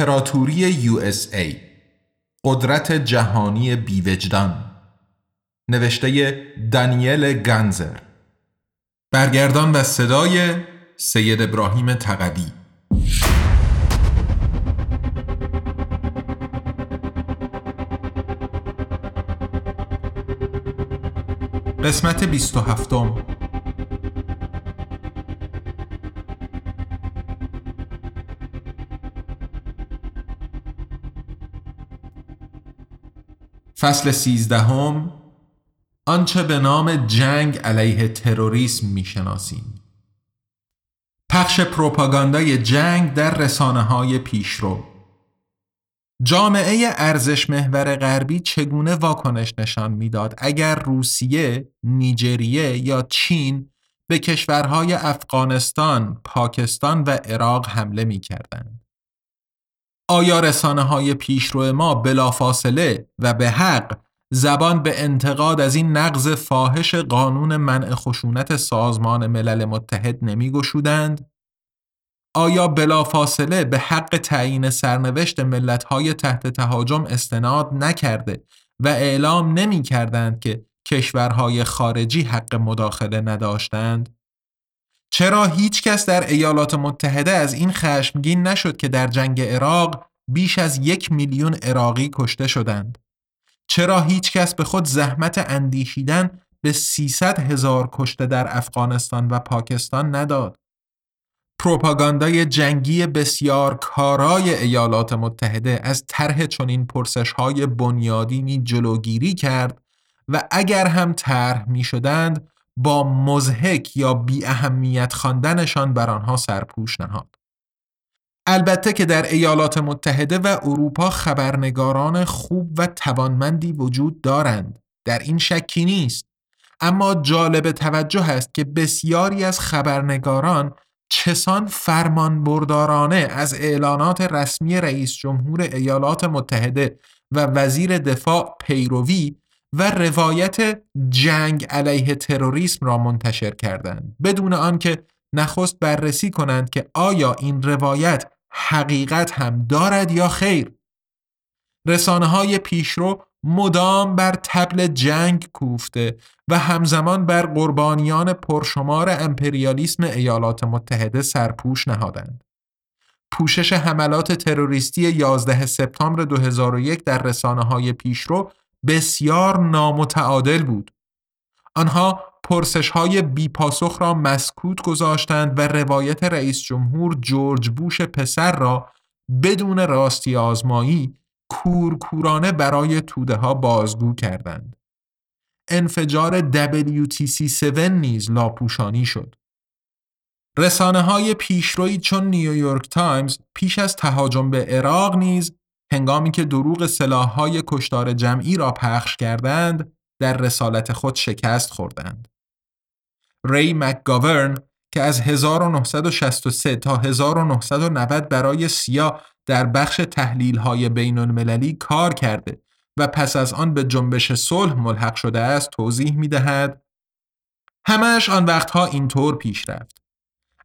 امپراتوری USA قدرت جهانی بیوجدان. نوشته دانیل گنزر برگردان و صدای سید ابراهیم تقوی. قسمت 27 فصل سیزدهم آنچه به نام جنگ علیه تروریسم می‌شناسیم پخش پروپاگاندای جنگ در رسانه های پیشرو جامعه ارزش محور غربی چگونه واکنش نشان می‌داد اگر روسیه، نیجریه یا چین به کشورهای افغانستان، پاکستان و عراق حمله می کردند. آیا رسانه های پیشرو ما بلافاصله و به حق زبان به انتقاد از این نقض فاحش قانون منع خشونت سازمان ملل متحد نمی گشودند؟ آیا بلافاصله به حق تعیین سرنوشت ملت‌های تحت تهاجم استناد نکرده و اعلام نمی کردند که کشورهای خارجی حق مداخله نداشتند؟ چرا هیچ کس در ایالات متحده از این خشمگین نشد که در جنگ عراق بیش از یک میلیون عراقی کشته شدند؟ چرا هیچ کس به خود زحمت اندیشیدن به 300 هزار کشته در افغانستان و پاکستان نداد؟ پروپاگاندای جنگی بسیار کارای ایالات متحده از طرح چنین پرسش های بنیادینی جلوگیری کرد و اگر هم طرح می شدند با مزهک یا بی اهمیت خواندنشان بر آنها سرپوش نهاد. البته که در ایالات متحده و اروپا خبرنگاران خوب و توانمندی وجود دارند. در این شکی نیست. اما جالب توجه است که بسیاری از خبرنگاران چسان فرمان بردارانه از اعلانات رسمی رئیس جمهور ایالات متحده و وزیر دفاع پیروی و روایت جنگ علیه تروریسم را منتشر کردند بدون آنکه نخست بررسی کنند که آیا این روایت حقیقت هم دارد یا خیر رسانه های پیشرو مدام بر تبل جنگ کوفته و همزمان بر قربانیان پرشمار امپریالیسم ایالات متحده سرپوش نهادند. پوشش حملات تروریستی 11 سپتامبر 2001 در رسانه های پیشرو بسیار نامتعادل بود. آنها پرسش های بی پاسخ را مسکوت گذاشتند و روایت رئیس جمهور جورج بوش پسر را بدون راستی آزمایی کورکورانه برای توده ها بازگو کردند. انفجار WTC7 نیز لاپوشانی شد. رسانه های پیشرویی چون نیویورک تایمز پیش از تهاجم به عراق نیز هنگامی که دروغ سلاحهای کشتار جمعی را پخش کردند در رسالت خود شکست خوردند. ری مکگاورن که از 1963 تا 1990 برای سیا در بخش تحلیل های بین المللی کار کرده و پس از آن به جنبش صلح ملحق شده است توضیح می دهد همش آن وقتها اینطور پیش رفت.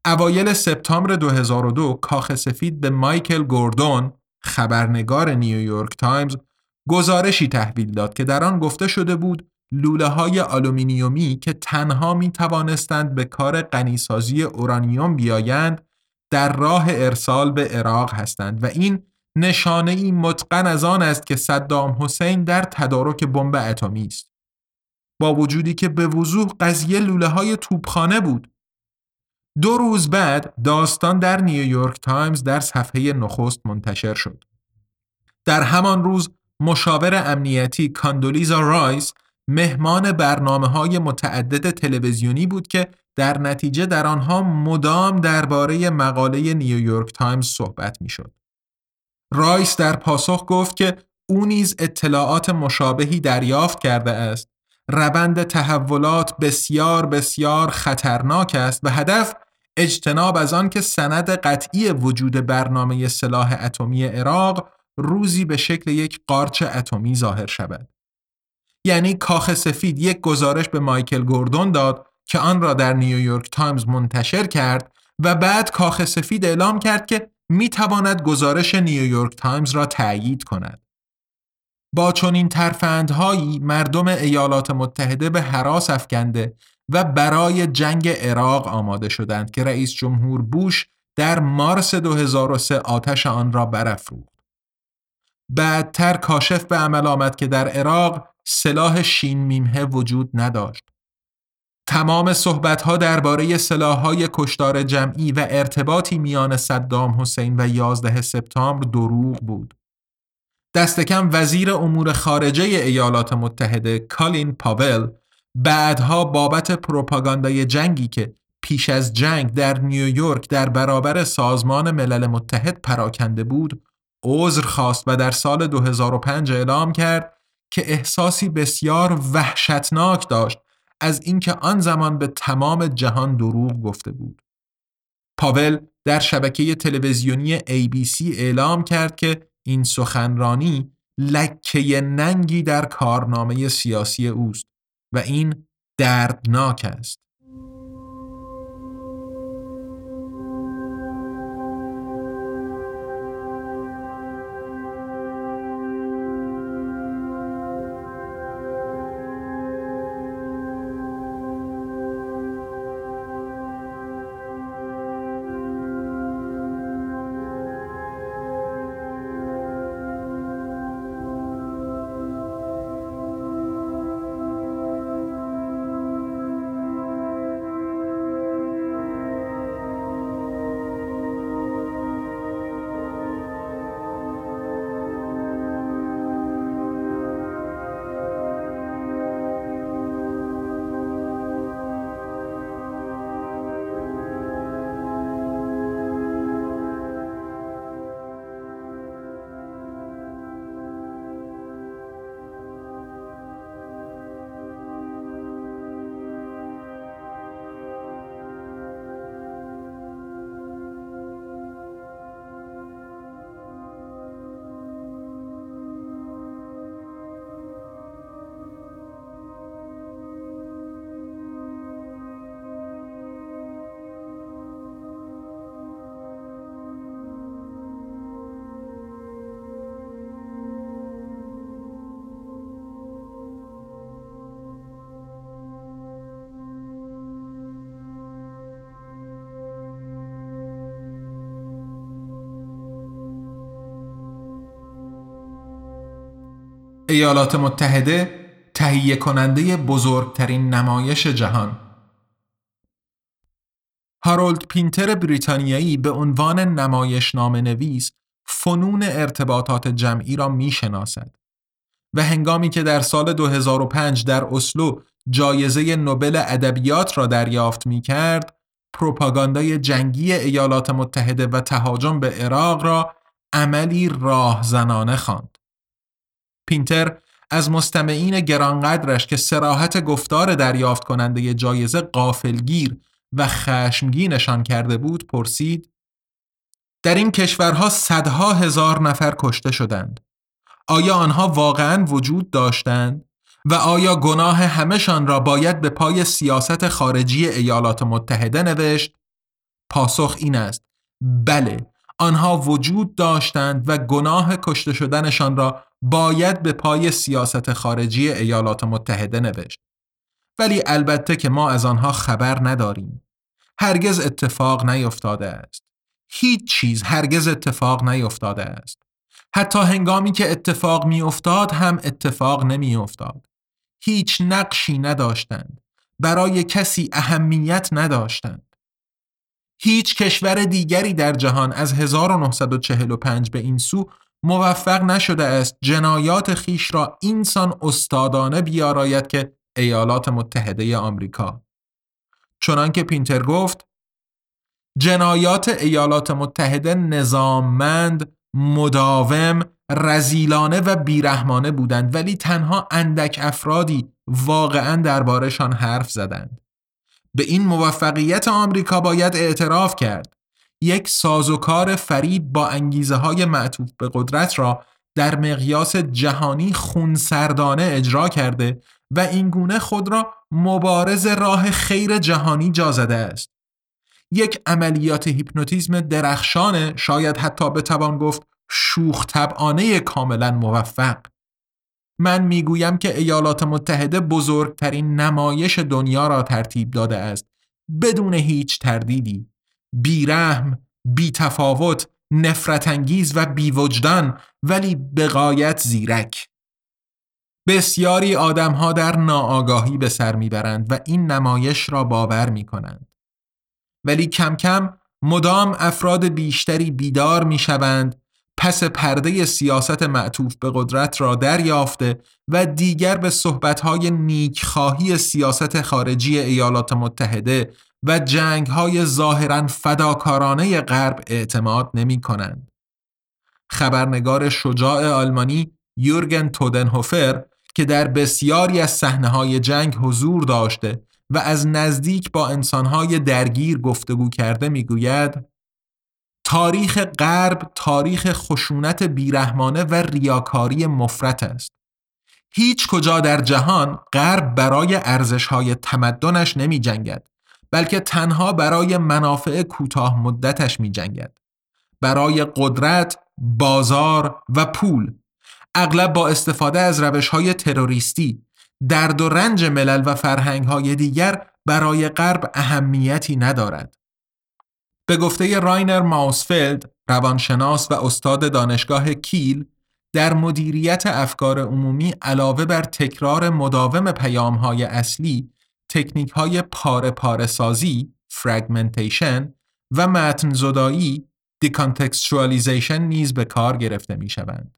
اوایل سپتامبر 2002 کاخ سفید به مایکل گوردون خبرنگار نیویورک تایمز گزارشی تحویل داد که در آن گفته شده بود لوله های آلومینیومی که تنها می توانستند به کار غنیسازی اورانیوم بیایند در راه ارسال به عراق هستند و این نشانه ای متقن از آن است که صدام حسین در تدارک بمب اتمی است. با وجودی که به وضوح قضیه لوله های توپخانه بود دو روز بعد داستان در نیویورک تایمز در صفحه نخست منتشر شد در همان روز مشاور امنیتی کاندولیزا رایس مهمان برنامه های متعدد تلویزیونی بود که در نتیجه در آنها مدام درباره مقاله نیویورک تایمز صحبت می‌شد. رایس در پاسخ گفت که او نیز اطلاعات مشابهی دریافت کرده است. روند تحولات بسیار بسیار خطرناک است و هدف اجتناب از آن که سند قطعی وجود برنامه سلاح اتمی عراق روزی به شکل یک قارچ اتمی ظاهر شود. یعنی کاخ سفید یک گزارش به مایکل گوردون داد که آن را در نیویورک تایمز منتشر کرد و بعد کاخ سفید اعلام کرد که می تواند گزارش نیویورک تایمز را تأیید کند. با چنین ترفندهایی مردم ایالات متحده به هراس افکنده و برای جنگ عراق آماده شدند که رئیس جمهور بوش در مارس 2003 آتش آن را برافروخت. بعدتر کاشف به عمل آمد که در عراق سلاح شین میمه وجود نداشت. تمام صحبتها درباره سلاحهای کشتار جمعی و ارتباطی میان صدام حسین و 11 سپتامبر دروغ بود. دست کم وزیر امور خارجه ایالات متحده کالین پاول بعدها بابت پروپاگاندای جنگی که پیش از جنگ در نیویورک در برابر سازمان ملل متحد پراکنده بود عذر خواست و در سال 2005 اعلام کرد که احساسی بسیار وحشتناک داشت از اینکه آن زمان به تمام جهان دروغ گفته بود. پاول در شبکه تلویزیونی ABC اعلام کرد که این سخنرانی لکه ننگی در کارنامه سیاسی اوست و این دردناک است. ایالات متحده تهیه کننده بزرگترین نمایش جهان هارولد پینتر بریتانیایی به عنوان نمایش نام نویس فنون ارتباطات جمعی را می شناسد و هنگامی که در سال 2005 در اسلو جایزه نوبل ادبیات را دریافت می کرد پروپاگاندای جنگی ایالات متحده و تهاجم به عراق را عملی راهزنانه خواند. پینتر از مستمعین گرانقدرش که سراحت گفتار دریافت کننده جایزه قافلگیر و خشمگینشان کرده بود پرسید در این کشورها صدها هزار نفر کشته شدند. آیا آنها واقعا وجود داشتند؟ و آیا گناه همهشان را باید به پای سیاست خارجی ایالات متحده نوشت؟ پاسخ این است بله آنها وجود داشتند و گناه کشته شدنشان را باید به پای سیاست خارجی ایالات متحده نوشت. ولی البته که ما از آنها خبر نداریم. هرگز اتفاق نیفتاده است. هیچ چیز هرگز اتفاق نیفتاده است. حتی هنگامی که اتفاق می افتاد هم اتفاق نمی افتاد. هیچ نقشی نداشتند. برای کسی اهمیت نداشتند. هیچ کشور دیگری در جهان از 1945 به این سو موفق نشده است جنایات خیش را اینسان استادانه بیاراید که ایالات متحده آمریکا. چنانکه پینتر گفت جنایات ایالات متحده نظاممند مداوم رزیلانه و بیرحمانه بودند ولی تنها اندک افرادی واقعا دربارشان حرف زدند. به این موفقیت آمریکا باید اعتراف کرد. یک سازوکار فرید با انگیزه های معطوف به قدرت را در مقیاس جهانی خونسردانه اجرا کرده و اینگونه خود را مبارز راه خیر جهانی جا زده است. یک عملیات هیپنوتیزم درخشانه شاید حتی بتوان گفت شوخ طبعانه کاملا موفق. من می‌گویم که ایالات متحده بزرگترین نمایش دنیا را ترتیب داده است بدون هیچ تردیدی بیرحم بیتفاوت نفرت انگیز و بیوجدان ولی بقایت زیرک بسیاری آدمها در ناآگاهی به سر می‌برند و این نمایش را باور می کنند. ولی کم کم مدام افراد بیشتری بیدار می شوند پس پرده سیاست معطوف به قدرت را دریافته و دیگر به صحبتهای نیکخواهی سیاست خارجی ایالات متحده و جنگهای ظاهرا فداکارانه غرب اعتماد نمی کنند. خبرنگار شجاع آلمانی یورگن تودنهوفر که در بسیاری از صحنه های جنگ حضور داشته و از نزدیک با انسانهای درگیر گفتگو کرده می‌گوید تاریخ غرب تاریخ خشونت بیرحمانه و ریاکاری مفرت است. هیچ کجا در جهان غرب برای ارزشهای تمدنش نمی جنگد بلکه تنها برای منافع کوتاه مدتش می جنگد. برای قدرت، بازار و پول اغلب با استفاده از روش های تروریستی درد و رنج ملل و فرهنگ های دیگر برای غرب اهمیتی ندارد. به گفته راینر ماوسفلد روانشناس و استاد دانشگاه کیل در مدیریت افکار عمومی علاوه بر تکرار مداوم پیام های اصلی تکنیک های پاره پاره سازی fragmentation و متن زدایی decontextualization نیز به کار گرفته می شوند.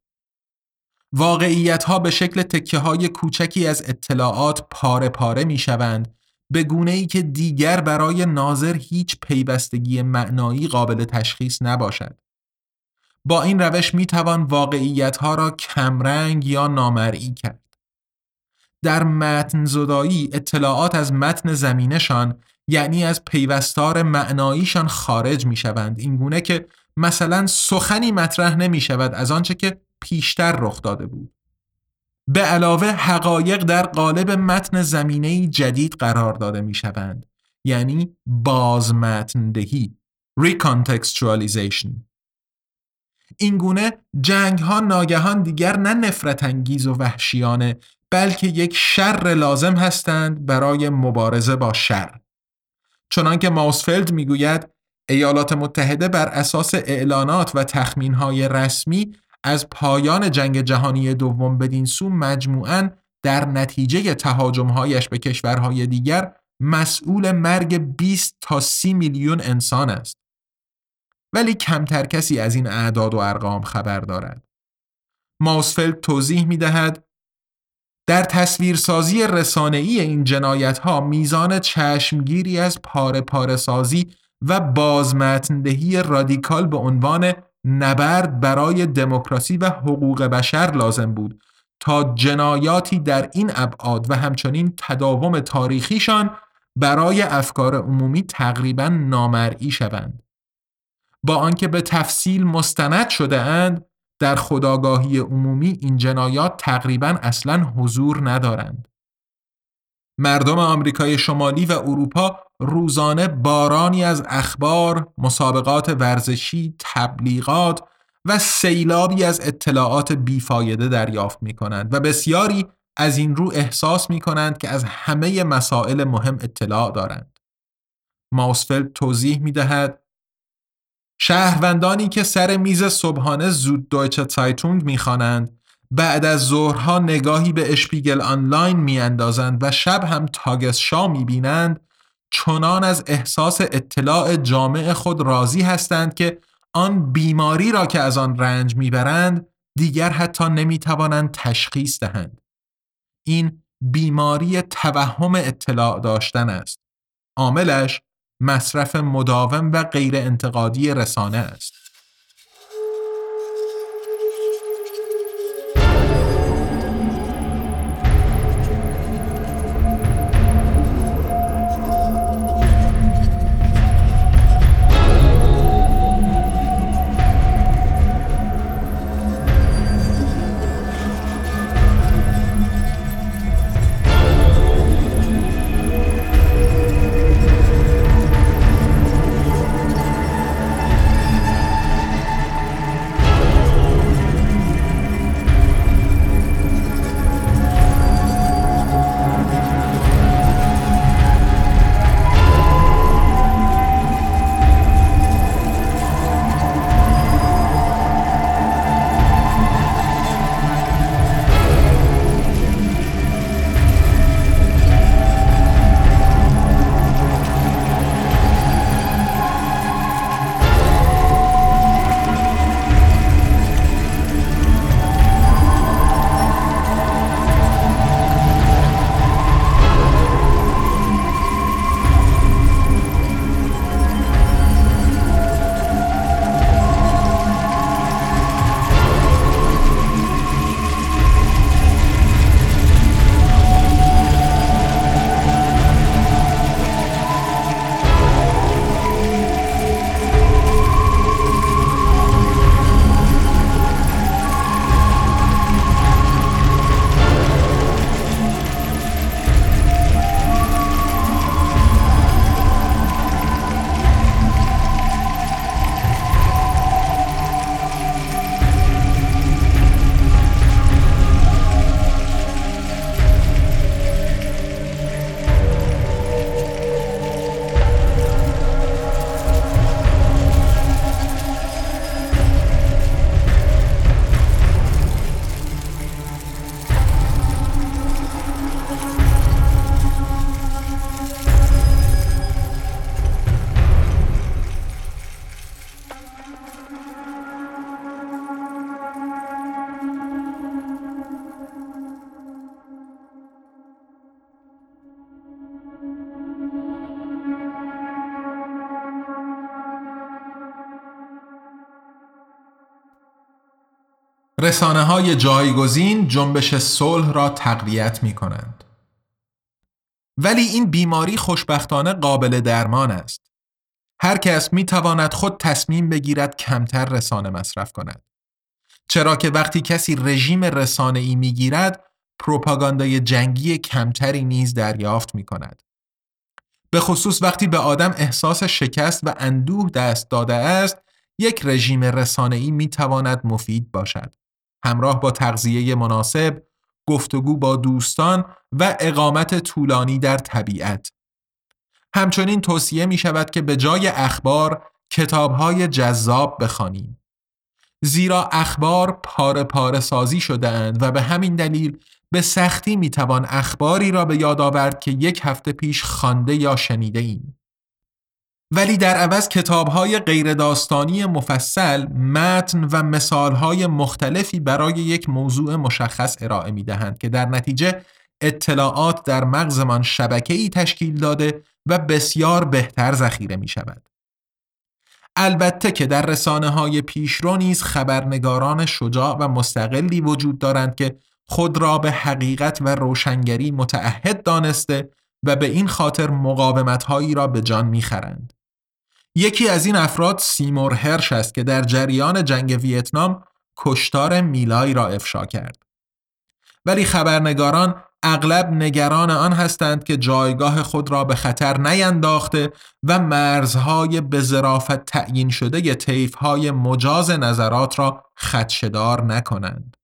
واقعیت ها به شکل تکه های کوچکی از اطلاعات پاره پاره می شوند به گونه ای که دیگر برای ناظر هیچ پیوستگی معنایی قابل تشخیص نباشد. با این روش می توان واقعیت ها را کمرنگ یا نامرئی کرد. در متن زدایی اطلاعات از متن زمینشان یعنی از پیوستار معناییشان خارج می شوند این گونه که مثلا سخنی مطرح نمی شود از آنچه که پیشتر رخ داده بود. به علاوه حقایق در قالب متن زمینه جدید قرار داده می شوند یعنی بازمتندهی recontextualization. این گونه جنگ ها ناگهان دیگر نه نفرت انگیز و وحشیانه بلکه یک شر لازم هستند برای مبارزه با شر چنانکه ماوسفلد می‌گوید ایالات متحده بر اساس اعلانات و تخمینهای رسمی از پایان جنگ جهانی دوم بدین سو مجموعاً در نتیجه تهاجمهایش به کشورهای دیگر مسئول مرگ 20 تا 30 میلیون انسان است. ولی کمتر کسی از این اعداد و ارقام خبر دارد. ماوسفلد توضیح می دهد در تصویرسازی رسانه‌ای این جنایت ها میزان چشمگیری از پاره پاره سازی و بازمتندهی رادیکال به عنوان نبرد برای دموکراسی و حقوق بشر لازم بود تا جنایاتی در این ابعاد و همچنین تداوم تاریخیشان برای افکار عمومی تقریبا نامرئی شوند. با آنکه به تفصیل مستند شده اند در خداگاهی عمومی این جنایات تقریبا اصلا حضور ندارند مردم آمریکای شمالی و اروپا روزانه بارانی از اخبار، مسابقات ورزشی، تبلیغات و سیلابی از اطلاعات بیفایده دریافت می کنند و بسیاری از این رو احساس می کنند که از همه مسائل مهم اطلاع دارند. ماوسفلد توضیح می دهد شهروندانی که سر میز صبحانه زود دویچه تایتونگ می‌خوانند بعد از ظهرها نگاهی به اشپیگل آنلاین میاندازند و شب هم تاگس شا می‌بینند چنان از احساس اطلاع جامع خود راضی هستند که آن بیماری را که از آن رنج می‌برند دیگر حتی نمی‌توانند تشخیص دهند. این بیماری توهم اطلاع داشتن است. عاملش مصرف مداوم و غیر انتقادی رسانه است. رسانه های جایگزین جنبش صلح را تقویت می کنند. ولی این بیماری خوشبختانه قابل درمان است. هر کس می تواند خود تصمیم بگیرد کمتر رسانه مصرف کند. چرا که وقتی کسی رژیم رسانه ای می گیرد پروپاگاندای جنگی کمتری نیز دریافت می کند. به خصوص وقتی به آدم احساس شکست و اندوه دست داده است یک رژیم رسانه ای می تواند مفید باشد. همراه با تغذیه مناسب، گفتگو با دوستان و اقامت طولانی در طبیعت. همچنین توصیه می شود که به جای اخبار کتابهای جذاب بخوانیم. زیرا اخبار پاره پاره سازی شده اند و به همین دلیل به سختی می توان اخباری را به یاد آورد که یک هفته پیش خوانده یا شنیده ایم. ولی در عوض کتابهای غیر داستانی مفصل متن و مثالهای مختلفی برای یک موضوع مشخص ارائه می دهند که در نتیجه اطلاعات در مغزمان شبکه‌ای تشکیل داده و بسیار بهتر ذخیره می شود. البته که در رسانه های پیشرو نیز خبرنگاران شجاع و مستقلی وجود دارند که خود را به حقیقت و روشنگری متعهد دانسته و به این خاطر مقاومت هایی را به جان می‌خرند. یکی از این افراد سیمور هرش است که در جریان جنگ ویتنام کشتار میلای را افشا کرد. ولی خبرنگاران اغلب نگران آن هستند که جایگاه خود را به خطر نینداخته و مرزهای به ظرافت تعیین شده طیفهای مجاز نظرات را خدشدار نکنند.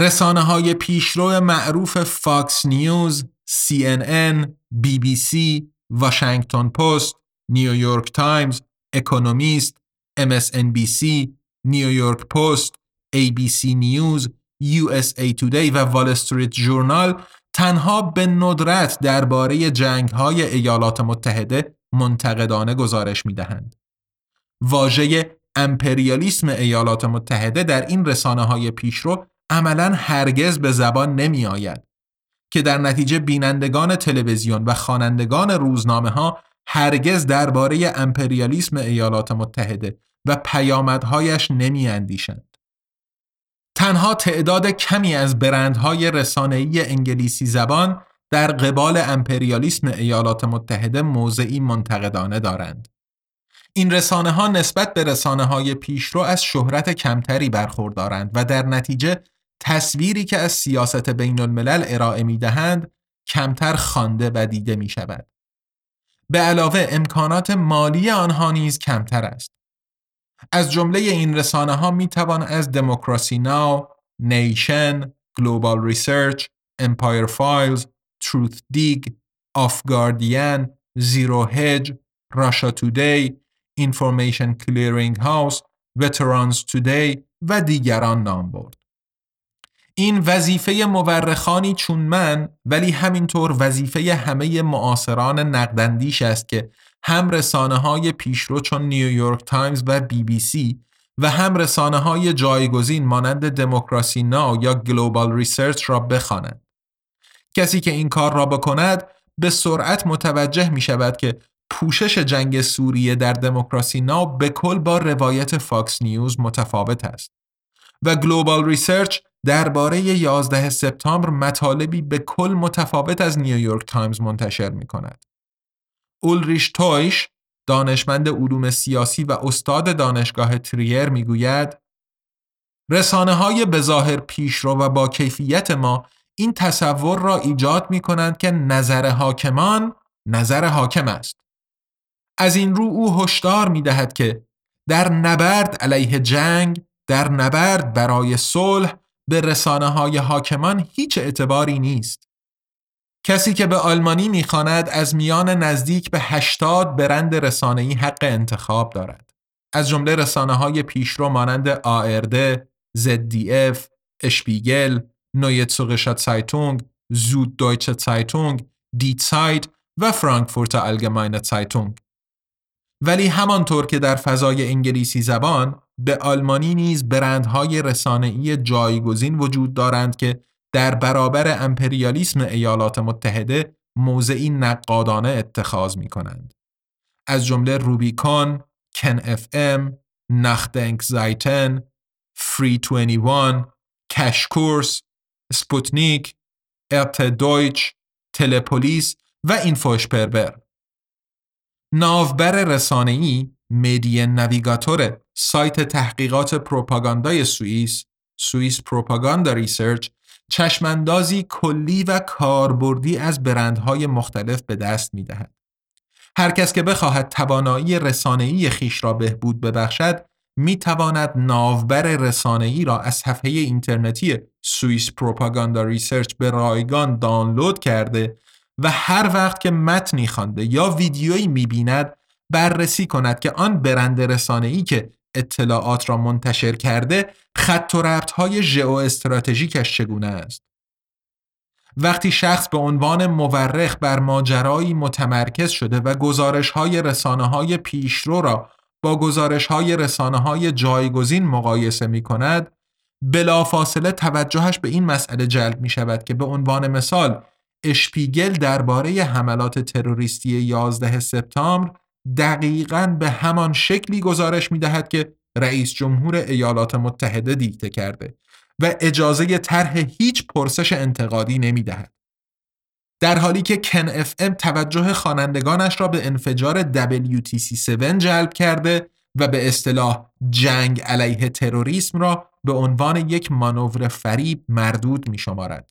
رسانه های پیشرو معروف فاکس نیوز، CNN، BBC، واشنگتن پست، نیویورک تایمز، اکونومیست، MSNBC، نیویورک پست، ABC نیوز، USA Today و وال استریت جورنال تنها به ندرت درباره جنگ‌های ایالات متحده منتقدانه گزارش می‌دهند. واژه امپریالیسم ایالات متحده در این رسانه های پیشرو عملا هرگز به زبان نمی آید که در نتیجه بینندگان تلویزیون و خوانندگان روزنامه ها هرگز درباره امپریالیسم ایالات متحده و پیامدهایش نمی اندیشند. تنها تعداد کمی از برندهای رسانه‌ای انگلیسی زبان در قبال امپریالیسم ایالات متحده موضعی منتقدانه دارند. این رسانه ها نسبت به رسانه های پیشرو از شهرت کمتری برخوردارند و در نتیجه تصویری که از سیاست بین الملل ارائه می دهند کمتر خوانده و دیده می شود. به علاوه امکانات مالی آنها نیز کمتر است. از جمله این رسانه ها می توان از Democracy Now، Nation، Global Research، Empire Files، Truthdig، OffGuardian، Zero Hedge، Russia Today، Information Clearing House، Veterans Today و دیگران نام برد. این وظیفه مورخانی چون من ولی همینطور وظیفه همه معاصران نقداندیش است که هم رسانه های پیشرو چون نیویورک تایمز و بی بی سی و هم رسانه های جایگزین مانند Democracy Now یا Global Research را بخوانند. کسی که این کار را بکند به سرعت متوجه می شود که پوشش جنگ سوریه در Democracy Now به کل با روایت فاکس نیوز متفاوت است و Global Research درباره 11 سپتامبر مطالبی به کل متفاوت از نیویورک تایمز منتشر می کند. اولریش تویش دانشمند علوم سیاسی و استاد دانشگاه تریر می‌گوید رسانه های بظاهر پیشرو و با کیفیت ما این تصور را ایجاد می کنند که نظر حاکمان نظر حاکم است. از این رو او هشدار می دهد که در نبرد علیه جنگ در نبرد برای صلح به رسانه های حاکمان هیچ اعتباری نیست. کسی که به آلمانی می‌خواند از میان نزدیک به 80 برند رسانه‌ای حق انتخاب دارد. از جمله رسانه های پیشرو مانند آرد، ZDF، اشپیگل، Neue Zürcher Zeitung، Süddeutsche Zeitung، Die Zeit و Frankfurter Allgemeine Zeitung. ولی همانطور که در فضای انگلیسی زبان به آلمانی نیز برندهای رسانه‌ای جایگزین وجود دارند که در برابر امپریالیسم ایالات متحده موضعی نقادانه اتخاذ می کنند. از جمله Rubikon، KenFM، NachDenkSeiten، Free21، Cashkurs، Sputnik، RT Deutsch، Telepolis و Infosperber. ناوبر رسانه‌ای Medien-Navigator سایت تحقیقات پروپاگاندای سوئیس Swiss Propaganda Research چشماندازی کلی و کاربردی از برندهای مختلف به دست می دهد. هر کس که بخواهد توانایی رسانه‌ای خویش را بهبود ببخشد می تواند ناوبر رسانه‌ای را از صفحه اینترنتی Swiss Propaganda Research به رایگان دانلود کرده و هر وقت که متنی خوانده یا ویدیویی می‌بیند بررسی کند که آن برند رسانه‌ای که اطلاعات را منتشر کرده خط و ربط های ژئو استراتژیکش چگونه است. وقتی شخص به عنوان مورخ بر ماجرایی متمرکز شده و گزارش های رسانه های پیشرو را با گزارش های رسانه های جایگزین مقایسه می کند بلافاصله توجهش به این مسئله جلب می شود که به عنوان مثال اشپیگل درباره حملات تروریستی 11 سپتامبر دقیقا به همان شکلی گزارش می دهد که رئیس جمهور ایالات متحده دیکته کرده و اجازه طرح هیچ پرسش انتقادی نمی دهد. در حالی که کن اف ام توجه خوانندگانش را به انفجار WTC7 جلب کرده و به اصطلاح جنگ علیه تروریسم را به عنوان یک مانور فریب مردود می شمارد.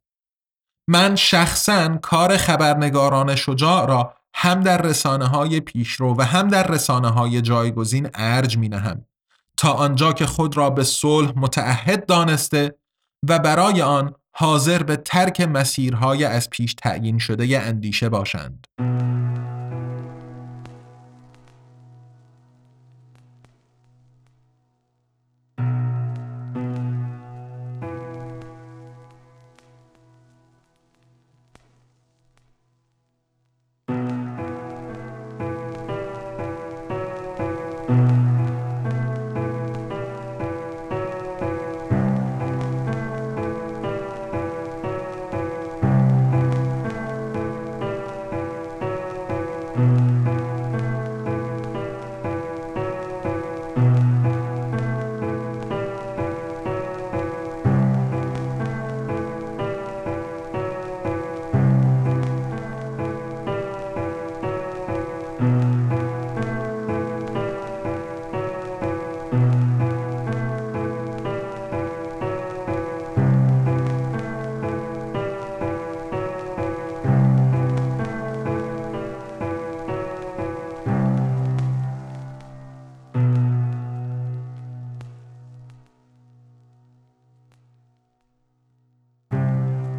من شخصا کار خبرنگاران شجاع را هم در رسانه های پیشرو و هم در رسانه های جایگزین ارج می نهم تا آنجا که خود را به صلح متعهد دانسته و برای آن حاضر به ترک مسیرهای از پیش تعیین شده اندیشه باشند.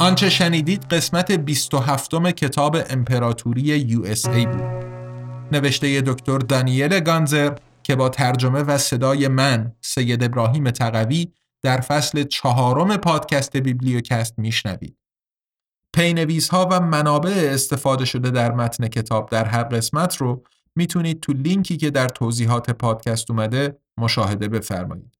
آنچه شنیدید قسمت 27 کتاب امپراتوری USA بود. نوشته دکتر دانیل گانزر که با ترجمه و صدای من سید ابراهیم تقوی در فصل چهارم پادکست بیبلیوکست میشنوید. پی‌نویس ها و منابع استفاده شده در متن کتاب در هر قسمت رو می‌تونید تو لینکی که در توضیحات پادکست اومده مشاهده بفرمایید.